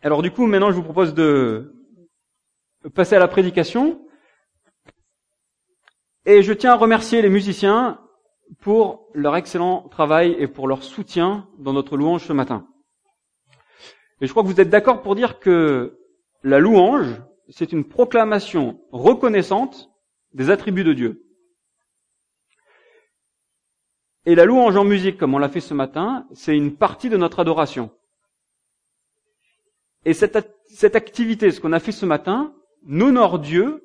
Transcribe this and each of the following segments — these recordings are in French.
Alors du coup, maintenant, je vous propose de passer à la prédication. Et je tiens à remercier les musiciens pour leur excellent travail et pour leur soutien dans notre louange ce matin. Et je crois que vous êtes d'accord pour dire que la louange, c'est une proclamation reconnaissante des attributs de Dieu. Et la louange en musique, comme on l'a fait ce matin, c'est une partie de notre adoration. Et cette, activité, ce qu'on a fait ce matin, n'honore Dieu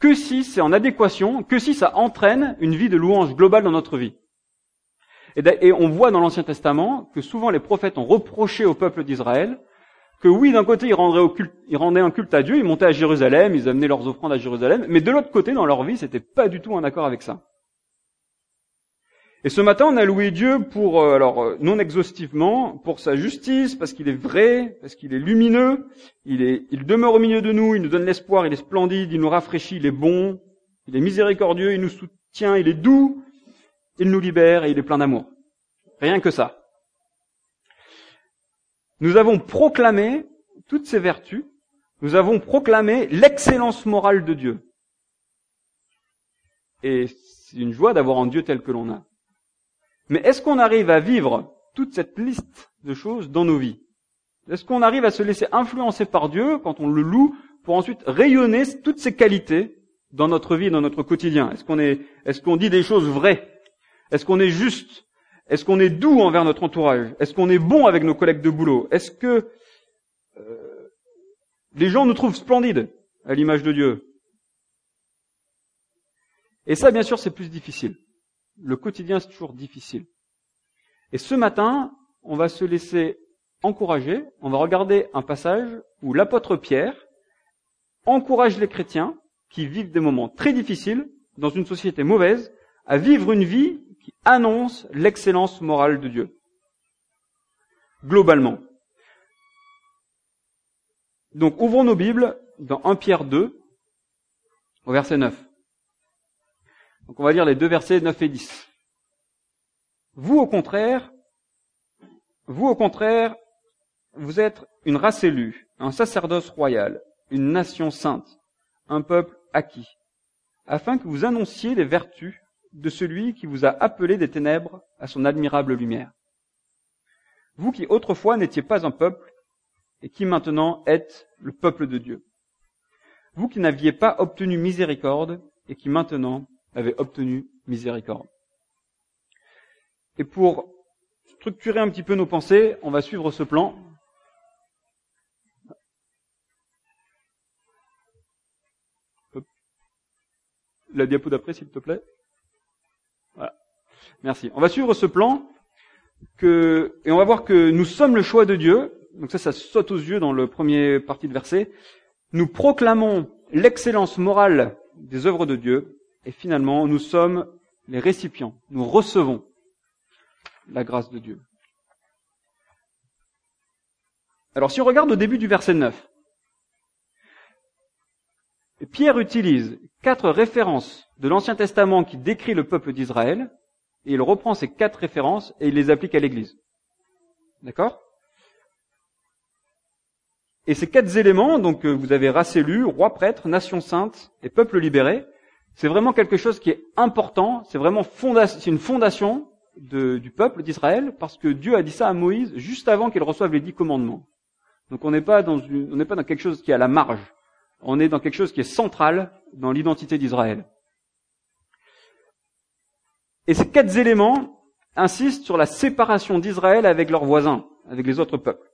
que si c'est en adéquation, que si ça entraîne une vie de louange globale dans notre vie. Et, on voit dans l'Ancien Testament que souvent les prophètes ont reproché au peuple d'Israël que oui, d'un côté, ils rendaient, ils rendaient un culte à Dieu, ils montaient à Jérusalem, ils amenaient leurs offrandes à Jérusalem, mais de l'autre côté, dans leur vie, c'était pas du tout en accord avec ça. Et ce matin, on a loué Dieu pour, euh, alors euh, non exhaustivement, pour sa justice, parce qu'il est vrai, parce qu'il est lumineux, il, est, il demeure au milieu de nous, il nous donne l'espoir, il est splendide, il nous rafraîchit, il est bon, il est miséricordieux, il nous soutient, il est doux, il nous libère et il est plein d'amour. Rien que ça. Nous avons proclamé toutes ces vertus, nous avons proclamé l'excellence morale de Dieu. Et c'est une joie d'avoir un Dieu tel que l'on a. Mais est-ce qu'on arrive à vivre toute cette liste de choses dans nos vies? Est-ce qu'on arrive à se laisser influencer par Dieu quand on le loue pour ensuite rayonner toutes ces qualités dans notre vie, dans notre quotidien? Est-ce qu'on est, est-ce qu'on dit des choses vraies? Est-ce qu'on est juste? Est-ce qu'on est doux envers notre entourage? Est-ce qu'on est bon avec nos collègues de boulot? Est-ce que euh, les gens nous trouvent splendides à l'image de Dieu? Et ça, bien sûr, c'est plus difficile le quotidien, c'est toujours difficile. Et ce matin, on va se laisser encourager, on va regarder un passage où l'apôtre Pierre encourage les chrétiens qui vivent des moments très difficiles dans une société mauvaise à vivre une vie qui annonce l'excellence morale de Dieu. Globalement. Donc ouvrons nos Bibles dans 1 Pierre 2, au verset 9. Donc on va lire les deux versets 9 et 10. Vous au contraire, vous au contraire, vous êtes une race élue, un sacerdoce royal, une nation sainte, un peuple acquis, afin que vous annonciez les vertus de celui qui vous a appelé des ténèbres à son admirable lumière. Vous qui autrefois n'étiez pas un peuple, et qui maintenant êtes le peuple de Dieu. Vous qui n'aviez pas obtenu miséricorde, et qui maintenant avait obtenu miséricorde. Et pour structurer un petit peu nos pensées, on va suivre ce plan. La diapo d'après, s'il te plaît. Voilà. Merci. On va suivre ce plan que, et on va voir que nous sommes le choix de Dieu. Donc ça, ça saute aux yeux dans le premier partie de verset. Nous proclamons l'excellence morale des œuvres de Dieu et finalement, nous sommes les récipients. Nous recevons la grâce de Dieu. Alors si on regarde au début du verset 9, Pierre utilise quatre références de l'Ancien Testament qui décrit le peuple d'Israël, et il reprend ces quatre références et il les applique à l'Église. D'accord? Et ces quatre éléments, donc euh, vous avez race élue, roi prêtre, nation sainte et peuple libéré, c'est vraiment quelque chose qui est important, c'est vraiment c'est une fondation du peuple d'Israël, parce que Dieu a dit ça à Moïse juste avant qu'il reçoive les dix commandements. Donc on n'est pas dans pas dans quelque chose qui est à la marge. On est dans quelque chose qui est central dans l'identité d'Israël. Et ces quatre éléments insistent sur la séparation d'Israël avec leurs voisins, avec les autres peuples.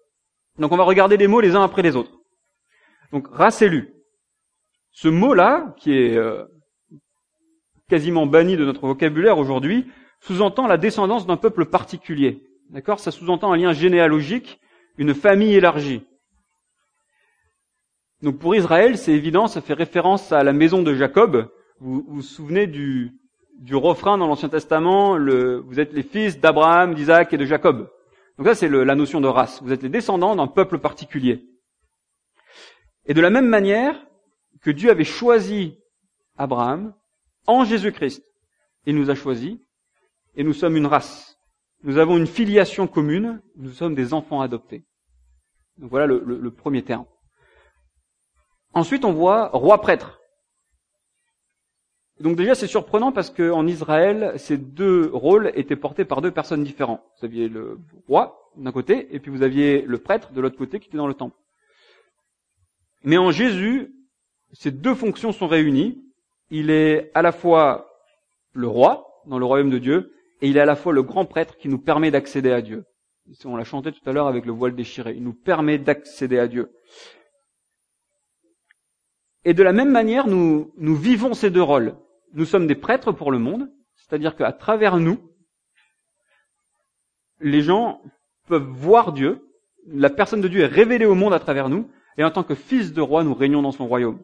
Donc on va regarder les mots les uns après les autres. Donc race élue. Ce mot-là, qui est euh, quasiment banni de notre vocabulaire aujourd'hui, sous-entend la descendance d'un peuple particulier. D'accord? Ça sous-entend un lien généalogique, une famille élargie. Donc pour Israël, c'est évident, ça fait référence à la maison de Jacob. Vous vous, souvenez du, du refrain dans l'Ancien Testament, vous êtes les fils d'Abraham, d'Isaac et de Jacob. Donc ça, c'est la notion de race. Vous êtes les descendants d'un peuple particulier. Et de la même manière que Dieu avait choisi Abraham, en Jésus-Christ. Il nous a choisis et nous sommes une race. Nous avons une filiation commune, nous sommes des enfants adoptés. Donc voilà le, le premier terme. Ensuite, on voit roi prêtre. Donc déjà, c'est surprenant parce qu'en Israël, ces deux rôles étaient portés par deux personnes différentes. Vous aviez le roi d'un côté, et puis vous aviez le prêtre de l'autre côté qui était dans le temple. Mais en Jésus, ces deux fonctions sont réunies. Il est à la fois le roi dans le royaume de Dieu, et il est à la fois le grand prêtre qui nous permet d'accéder à Dieu. On l'a chanté tout à l'heure avec le voile déchiré. Il nous permet d'accéder à Dieu. Et de la même manière, nous, vivons ces deux rôles. Nous sommes des prêtres pour le monde, c'est-à-dire qu'à travers nous, les gens peuvent voir Dieu, la personne de Dieu est révélée au monde à travers nous, et en tant que fils de roi, nous régnons dans son royaume.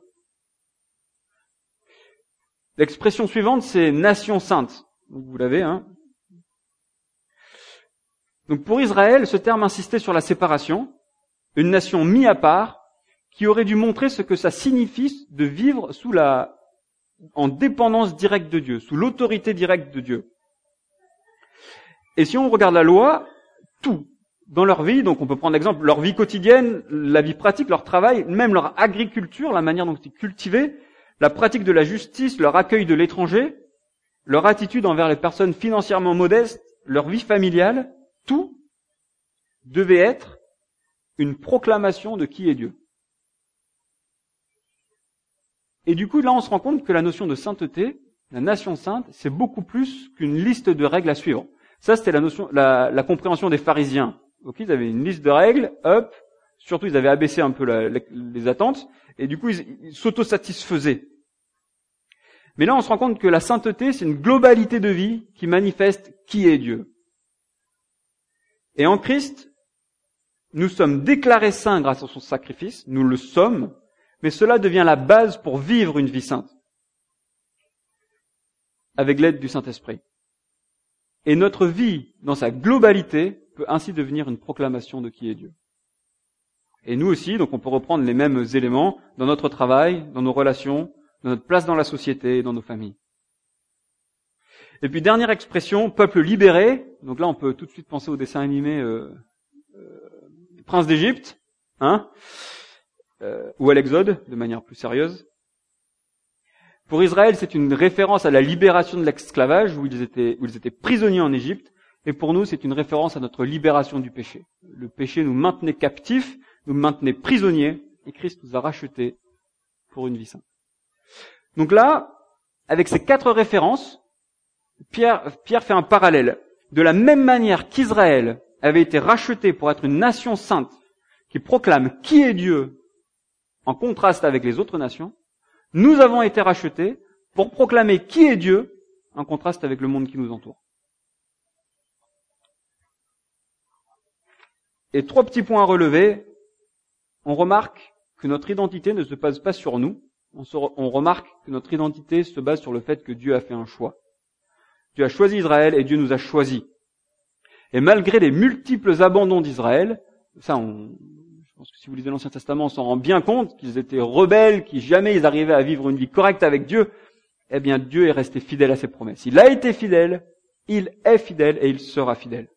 L'expression suivante, c'est nation sainte. vous l'avez, hein? Donc pour Israël, ce terme insistait sur la séparation, une nation mise à part, qui aurait dû montrer ce que ça signifie de vivre sous la, en dépendance directe de Dieu, sous l'autorité directe de Dieu. Et si on regarde la loi, tout, dans leur vie, donc on peut prendre l'exemple, leur vie quotidienne, la vie pratique, leur travail, même leur agriculture, la manière dont ils cultivaient, la pratique de la justice, leur accueil de l'étranger, leur attitude envers les personnes financièrement modestes, leur vie familiale, tout devait être une proclamation de qui est Dieu. Et du coup, là, on se rend compte que la notion de sainteté, la nation sainte, c'est beaucoup plus qu'une liste de règles à suivre. Ça, c'était la compréhension des pharisiens. Ok, ils avaient une liste de règles, hop, surtout ils avaient abaissé un peu les attentes, et du coup, ils, s'autosatisfaisaient. Mais là, on se rend compte que la sainteté, c'est une globalité de vie qui manifeste qui est Dieu. Et en Christ, nous sommes déclarés saints grâce à son sacrifice, nous le sommes, mais cela devient la base pour vivre une vie sainte, avec l'aide du Saint-Esprit. Et notre vie, dans sa globalité, peut ainsi devenir une proclamation de qui est Dieu. Et nous aussi, donc on peut reprendre les mêmes éléments dans notre travail, dans nos relations, dans notre place dans la société dans nos familles. Et puis dernière expression, peuple libéré. Donc là, on peut tout de suite penser au dessin animé euh, euh, Prince d'Égypte, hein euh, ou à l'Exode, de manière plus sérieuse. Pour Israël, c'est une référence à la libération de l'esclavage, où où ils étaient prisonniers en Égypte, et pour nous, c'est une référence à notre libération du péché. Le péché nous maintenait captifs, nous maintenait prisonniers, et Christ nous a rachetés pour une vie sainte. Donc là, avec ces quatre références, Pierre, Pierre fait un parallèle. De la même manière qu'Israël avait été racheté pour être une nation sainte, qui proclame qui est Dieu en contraste avec les autres nations, nous avons été rachetés pour proclamer qui est Dieu en contraste avec le monde qui nous entoure. Et trois petits points à relever. On remarque que notre identité ne se base pas sur nous. On, remarque que notre identité se base sur le fait que Dieu a fait un choix. Dieu a choisi Israël et Dieu nous a choisis. Et malgré les multiples abandons d'Israël, ça on, pense que si vous lisez l'Ancien Testament, on s'en rend bien compte qu'ils étaient rebelles, qu'ils jamais ils arrivaient à vivre une vie correcte avec Dieu. Eh bien, Dieu est resté fidèle à ses promesses. Il a été fidèle, il est fidèle et il sera fidèle.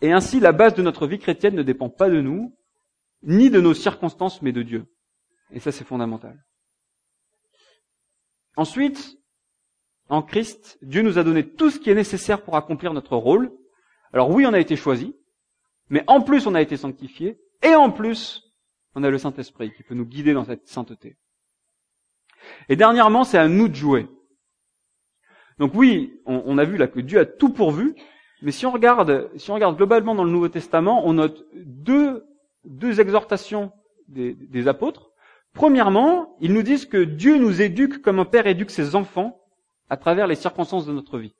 Et ainsi, la base de notre vie chrétienne ne dépend pas de nous, ni de nos circonstances, mais de Dieu. Et ça, c'est fondamental. Ensuite, en Christ, Dieu nous a donné tout ce qui est nécessaire pour accomplir notre rôle. Alors oui, on a été choisi, mais en plus, on a été sanctifié, et en plus, on a le Saint-Esprit qui peut nous guider dans cette sainteté. Et dernièrement, c'est à nous de jouer. Donc oui, on, a vu là que Dieu a tout pourvu, mais si on regarde, si on regarde globalement dans le Nouveau Testament, on note deux, deux exhortations des, apôtres. Premièrement, ils nous disent que Dieu nous éduque comme un père éduque ses enfants à travers les circonstances de notre vie.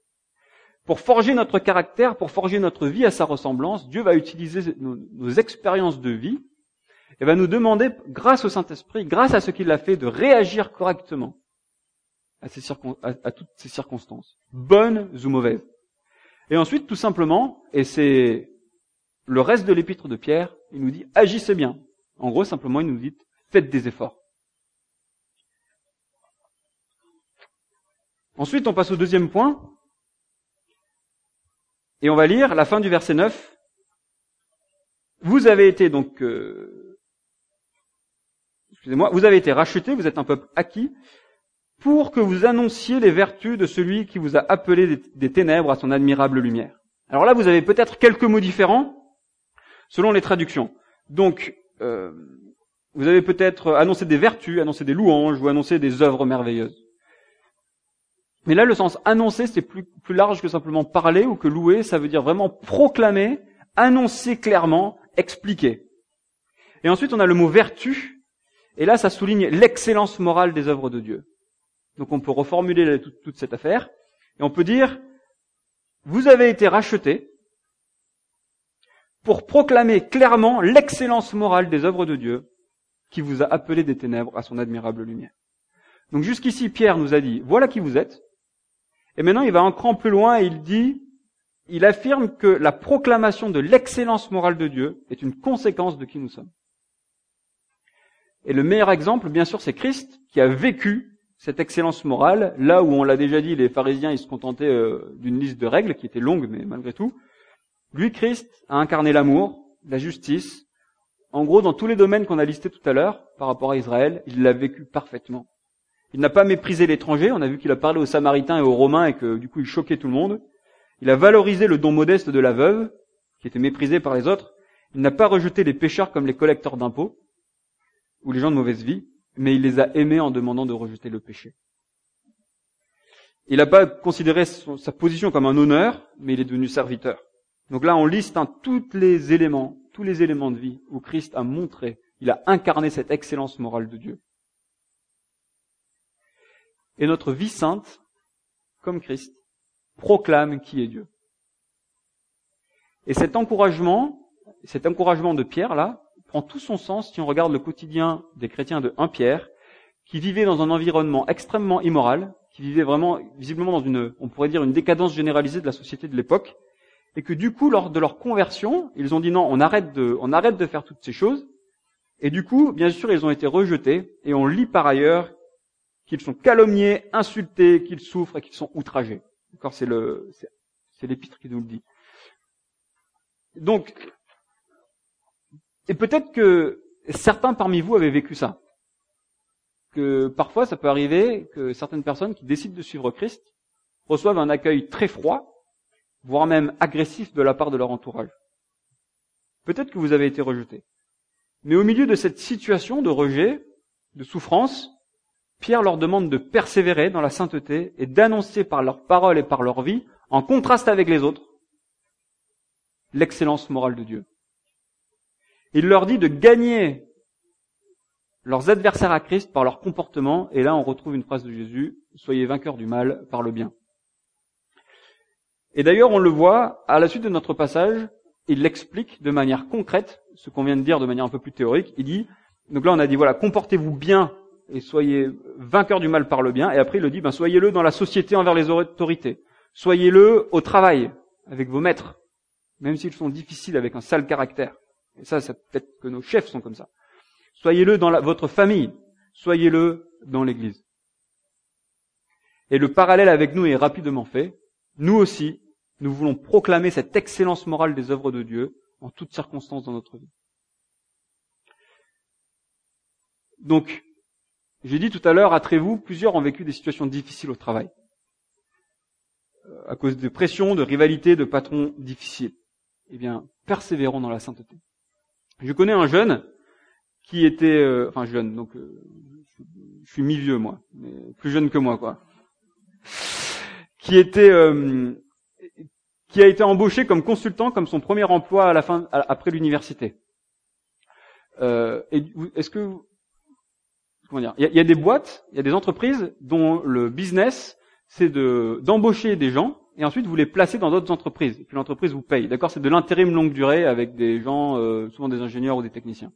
Pour forger notre caractère, pour forger notre vie à sa ressemblance, Dieu va utiliser nos, expériences de vie et va nous demander, grâce au Saint-Esprit, grâce à ce qu'il a fait, de réagir correctement à toutes ces circonstances, bonnes ou mauvaises. Et ensuite, tout simplement, et c'est le reste de l'épître de Pierre, il nous dit, agissez bien. En gros, simplement, il nous dit, faites des efforts. Ensuite, on passe au deuxième point, et on va lire la fin du verset 9. vous avez été donc, euh, excusez-moi, vous avez été racheté, vous êtes un peuple acquis, pour que vous annonciez les vertus de celui qui vous a appelé des, des ténèbres à son admirable lumière. Alors là, vous avez peut-être quelques mots différents selon les traductions. Donc, euh, vous avez peut-être annoncé des vertus, annoncé des louanges ou annoncé des œuvres merveilleuses. Mais là, le sens annoncer, c'est plus, large que simplement parler ou que louer. Ça veut dire vraiment proclamer, annoncer clairement, expliquer. Et ensuite, on a le mot vertu. Et là, ça souligne l'excellence morale des œuvres de Dieu. Donc, on peut reformuler toute, cette affaire. Et on peut dire, vous avez été rachetés pour proclamer clairement l'excellence morale des œuvres de Dieu qui vous a appelé des ténèbres à son admirable lumière. Donc jusqu'ici, Pierre nous a dit, voilà qui vous êtes, et maintenant, il va un cran plus loin et il dit, il affirme que la proclamation de l'excellence morale de Dieu est une conséquence de qui nous sommes. Et le meilleur exemple, bien sûr, c'est Christ qui a vécu cette excellence morale, là où on l'a déjà dit, les pharisiens, ils se contentaient euh, d'une liste de règles qui était longue, mais malgré tout. Lui, Christ, a incarné l'amour, la justice. En gros, dans tous les domaines qu'on a listés tout à l'heure, par rapport à Israël, il l'a vécu parfaitement. Il n'a pas méprisé l'étranger. On a vu qu'il a parlé aux Samaritains et aux Romains et que du coup il choquait tout le monde. Il a valorisé le don modeste de la veuve, qui était méprisé par les autres. Il n'a pas rejeté les pécheurs comme les collecteurs d'impôts ou les gens de mauvaise vie, mais il les a aimés en demandant de rejeter le péché. Il n'a pas considéré sa position comme un honneur, mais il est devenu serviteur. Donc là, on liste hein, tous les éléments, tous les éléments de vie où Christ a montré, il a incarné cette excellence morale de Dieu. Et notre vie sainte, comme Christ, proclame qui est Dieu. Et cet encouragement, cet encouragement de Pierre, là, prend tout son sens si on regarde le quotidien des chrétiens de 1 Pierre, qui vivaient dans un environnement extrêmement immoral, qui vivaient vraiment, visiblement dans une, on pourrait dire, une décadence généralisée de la société de l'époque, et que du coup, lors de leur conversion, ils ont dit non, on arrête de, on arrête de faire toutes ces choses, et du coup, bien sûr, ils ont été rejetés, et on lit par ailleurs qu'ils sont calomniés, insultés, qu'ils souffrent et qu'ils sont outragés. D'accord C'est le, c'est l'épître qui nous le dit. Donc, et peut-être que certains parmi vous avaient vécu ça. Que parfois, ça peut arriver que certaines personnes qui décident de suivre Christ reçoivent un accueil très froid, voire même agressif de la part de leur entourage. Peut-être que vous avez été rejeté. Mais au milieu de cette situation de rejet, de souffrance, Pierre leur demande de persévérer dans la sainteté et d'annoncer par leurs paroles et par leur vie, en contraste avec les autres, l'excellence morale de Dieu. Il leur dit de gagner leurs adversaires à Christ par leur comportement, et là on retrouve une phrase de Jésus, soyez vainqueurs du mal par le bien. Et d'ailleurs on le voit, à la suite de notre passage, il l'explique de manière concrète, ce qu'on vient de dire de manière un peu plus théorique, il dit, donc là on a dit voilà, comportez-vous bien et soyez vainqueurs du mal par le bien. Et après, il le dit, ben, soyez-le dans la société envers les autorités. Soyez-le au travail, avec vos maîtres, même s'ils sont difficiles avec un sale caractère. Et ça, c'est peut-être que nos chefs sont comme ça. Soyez-le dans votre famille. Soyez-le dans l'église. Et le parallèle avec nous est rapidement fait. Nous aussi, nous voulons proclamer cette excellence morale des œuvres de Dieu en toutes circonstances dans notre vie. Donc, j'ai dit tout à l'heure, à Trévoux, plusieurs ont vécu des situations difficiles au travail. Euh, à cause de pression, de rivalité, de patrons difficiles. Eh bien, persévérons dans la sainteté. Je connais un jeune qui était, euh, enfin jeune, donc euh, je suis mi-vieux moi, mais plus jeune que moi quoi, qui était, qui a été embauché comme consultant, comme son premier emploi à la fin, après l'université. est-ce que il y, a, des boîtes, il y a des entreprises dont le business c'est de d'embaucher des gens et ensuite vous les placez dans d'autres entreprises et puis l'entreprise vous paye. D'accord, c'est de l'intérim longue durée avec des gens euh, souvent des ingénieurs ou des techniciens.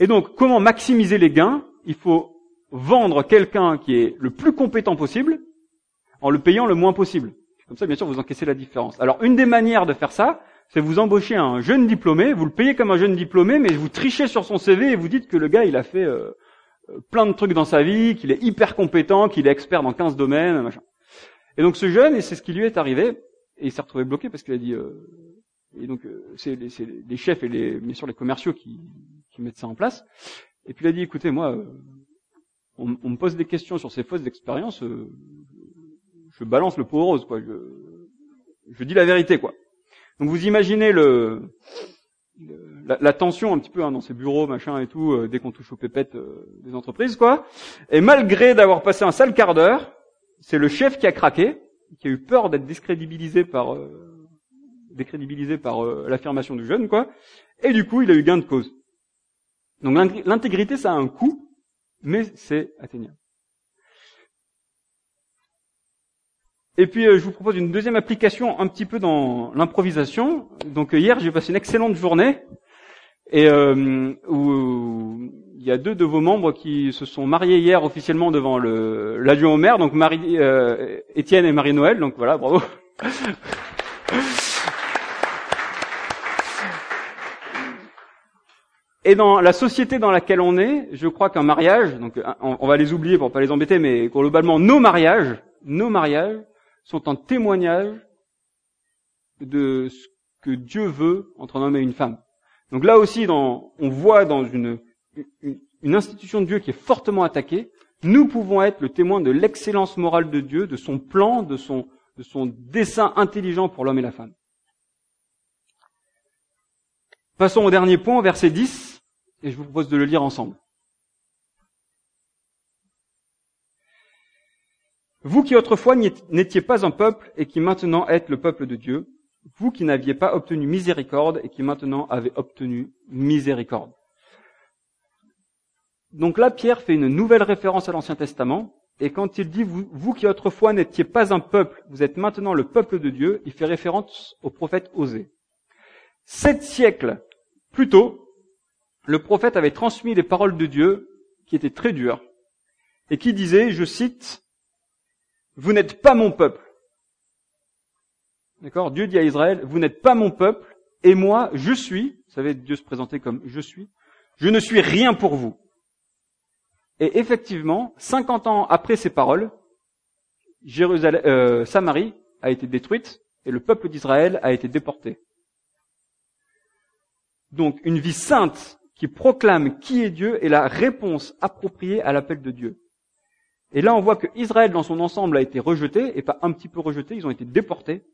Et donc comment maximiser les gains? Il faut vendre quelqu'un qui est le plus compétent possible en le payant le moins possible. Comme ça, bien sûr, vous encaissez la différence. Alors, une des manières de faire ça, c'est vous embaucher un jeune diplômé, vous le payez comme un jeune diplômé, mais vous trichez sur son CV et vous dites que le gars, il a fait euh, plein de trucs dans sa vie, qu'il est hyper compétent, qu'il est expert dans 15 domaines, machin. Et donc ce jeune, et c'est ce qui lui est arrivé, et il s'est retrouvé bloqué parce qu'il a dit, euh, Et donc euh, c'est les, les chefs et les, bien sûr les commerciaux qui, qui mettent ça en place. Et puis il a dit, écoutez, moi, euh, on, on me pose des questions sur ces fausses expériences, euh, je balance le pot rose, quoi. Je, dis la vérité, quoi. Donc vous imaginez le, la, tension un petit peu hein, dans ces bureaux, machin et tout, euh, dès qu'on touche aux pépettes euh, des entreprises, quoi. Et malgré d'avoir passé un sale quart d'heure, c'est le chef qui a craqué, qui a eu peur d'être discrédibilisé par, euh, décrédibilisé par euh, l'affirmation du jeune, quoi. Et du coup, il a eu gain de cause. Donc l'intég- l'intégrité, ça a un coût, mais c'est atteignable. Et puis euh, je vous propose une deuxième application un petit peu dans l'improvisation. Donc euh, hier j'ai passé une excellente journée et euh, où il y a deux de vos membres qui se sont mariés hier officiellement devant le l'adjoint au maire, donc Marie euh, Étienne et Marie Noël. Donc voilà, bravo. Et dans la société dans laquelle on est, je crois qu'un mariage, donc on on va les oublier pour pas les embêter, mais globalement nos mariages, nos mariages sont un témoignage de ce que Dieu veut entre un homme et une femme. Donc là aussi, on voit dans une institution de Dieu qui est fortement attaquée, nous pouvons être le témoin de l'excellence morale de Dieu, de son plan, de son, de son dessein intelligent pour l'homme et la femme. Passons au dernier point, verset 10, et je vous propose de le lire ensemble. Vous qui autrefois n'étiez- pas un peuple et qui maintenant êtes le peuple de Dieu, vous qui n'aviez pas obtenu miséricorde et qui maintenant avez obtenu miséricorde. Donc là, Pierre fait une nouvelle référence à l'Ancien Testament, et quand il dit vous, qui autrefois n'étiez pas un peuple, vous êtes maintenant le peuple de Dieu, il fait référence au prophète Osée. Sept siècles plus tôt, le prophète avait transmis des paroles de Dieu qui étaient très dures, et qui disaient, je cite, vous n'êtes pas mon peuple. D'accord? Dieu dit à Israël, vous n'êtes pas mon peuple, et moi, je suis, vous savez, Dieu se présentait comme je suis, je ne suis rien pour vous. Et effectivement, 50 ans après ces paroles, Jérusalem, euh, Samarie a été détruite et le peuple d'Israël a été déporté. Donc, une vie sainte qui proclame qui est Dieu est la réponse appropriée à l'appel de Dieu. Et là, on voit que Israël dans son ensemble a été rejeté, et pas un petit peu rejeté, ils ont été déportés,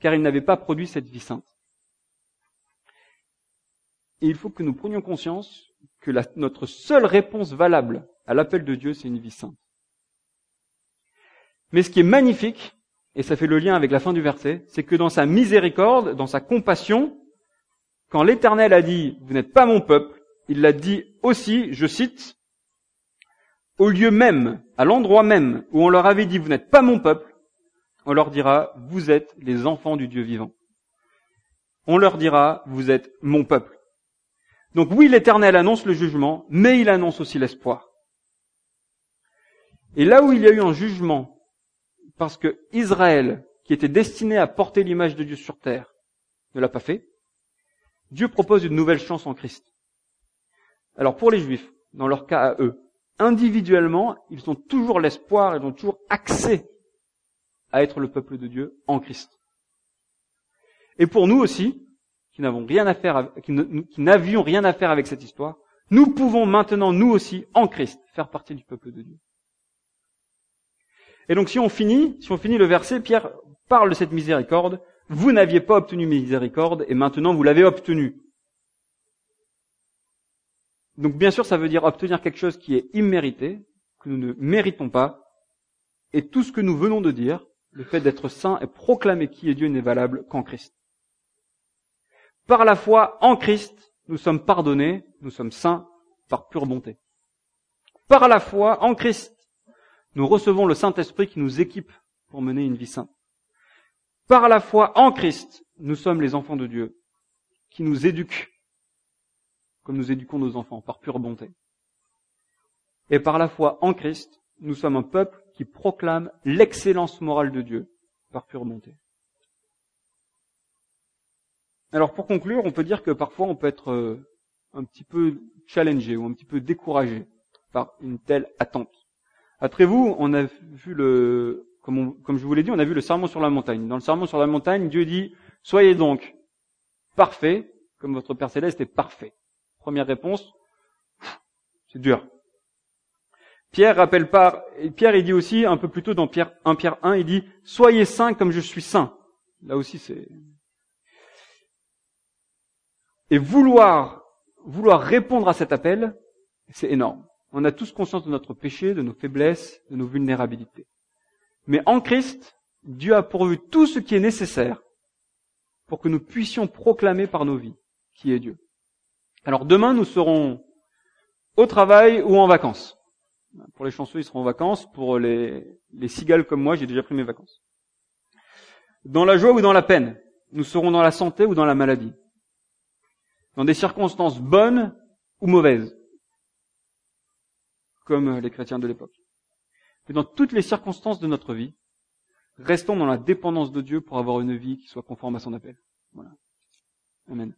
car ils n'avaient pas produit cette vie sainte. Et il faut que nous prenions conscience que notre seule réponse valable à l'appel de Dieu, c'est une vie sainte. Mais ce qui est magnifique, et ça fait le lien avec la fin du verset, c'est que dans sa miséricorde, dans sa compassion, quand l'Éternel a dit, vous n'êtes pas mon peuple, il l'a dit aussi, je cite, au lieu même, à l'endroit même où on leur avait dit, vous n'êtes pas mon peuple, on leur dira, vous êtes les enfants du Dieu vivant. On leur dira, vous êtes mon peuple. Donc oui, l'Éternel annonce le jugement, mais il annonce aussi l'espoir. Et là où il y a eu un jugement, parce que Israël, qui était destiné à porter l'image de Dieu sur terre, ne l'a pas fait, Dieu propose une nouvelle chance en Christ. Alors pour les Juifs, dans leur cas à eux, individuellement, ils ont toujours l'espoir, ils ont toujours accès à être le peuple de Dieu en Christ. Et pour nous aussi, qui qui n'avions rien à faire avec cette histoire, nous pouvons maintenant, nous aussi, en Christ, faire partie du peuple de Dieu. Et donc, si on finit, si on finit le verset, Pierre parle de cette miséricorde. Vous n'aviez pas obtenu miséricorde et maintenant vous l'avez obtenue. Donc, bien sûr, ça veut dire obtenir quelque chose qui est immérité, que nous ne méritons pas. Et tout ce que nous venons de dire, le fait d'être saint et proclamer qui est Dieu n'est valable qu'en Christ. Par la foi en Christ, nous sommes pardonnés, nous sommes saints par pure bonté. Par la foi en Christ, nous recevons le Saint-Esprit qui nous équipe pour mener une vie sainte. Par la foi en Christ, nous sommes les enfants de Dieu, qui nous éduquent, comme nous éduquons nos enfants, par pure bonté. Et par la foi en Christ, nous sommes un peuple qui proclame l'excellence morale de Dieu, par pure bonté. Alors pour conclure, on peut dire que parfois on peut être euh, un petit peu challengé ou un petit peu découragé par une telle attente. Après vous, on a vu le, comme, comme je vous l'ai dit, on a vu le sermon sur la montagne. Dans le sermon sur la montagne, Dieu dit, soyez donc parfait, comme votre Père céleste est parfait Première réponse, c'est dur. Pierre rappelle pas, Pierre il dit aussi un peu plus tôt dans Pierre 1 Pierre 1, il dit soyez saints comme je suis saint. Là aussi c'est et vouloir vouloir répondre à cet appel, c'est énorme. On a tous conscience de notre péché, de nos faiblesses, de nos vulnérabilités. Mais en Christ, Dieu a pourvu tout ce qui est nécessaire pour que nous puissions proclamer par nos vies qui est Dieu. Alors demain, nous serons au travail ou en vacances. Pour les chanceux, ils seront en vacances. Pour les, les cigales comme moi, j'ai déjà pris mes vacances. Dans la joie ou dans la peine, nous serons dans la santé ou dans la maladie. Dans des circonstances bonnes ou mauvaises, comme les chrétiens de l'époque. Mais dans toutes les circonstances de notre vie, restons dans la dépendance de Dieu pour avoir une vie qui soit conforme à son appel. Voilà. Amen.